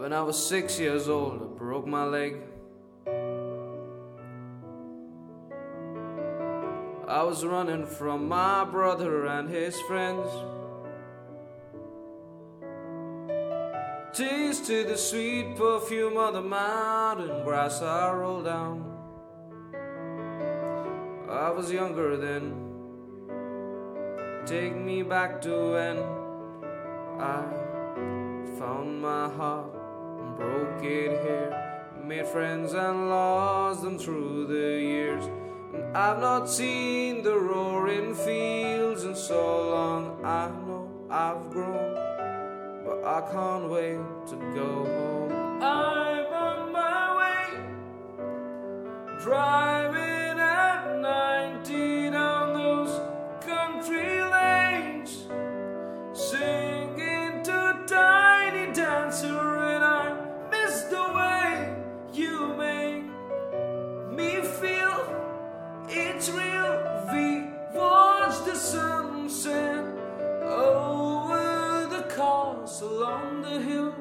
When I was six years old, I broke my leg. I was running from my brother and his friends. Tasted the sweet perfume of the mountain grass I rolled down. I was younger then. Take me back to when I found my heart broke it here. Made friends and lost them through the years. And I've not seen the roaring fields in so long. I know I've grown, but I can't wait to go home. I'm on my way, driving at 90 down those country lanes, singing. along the hill.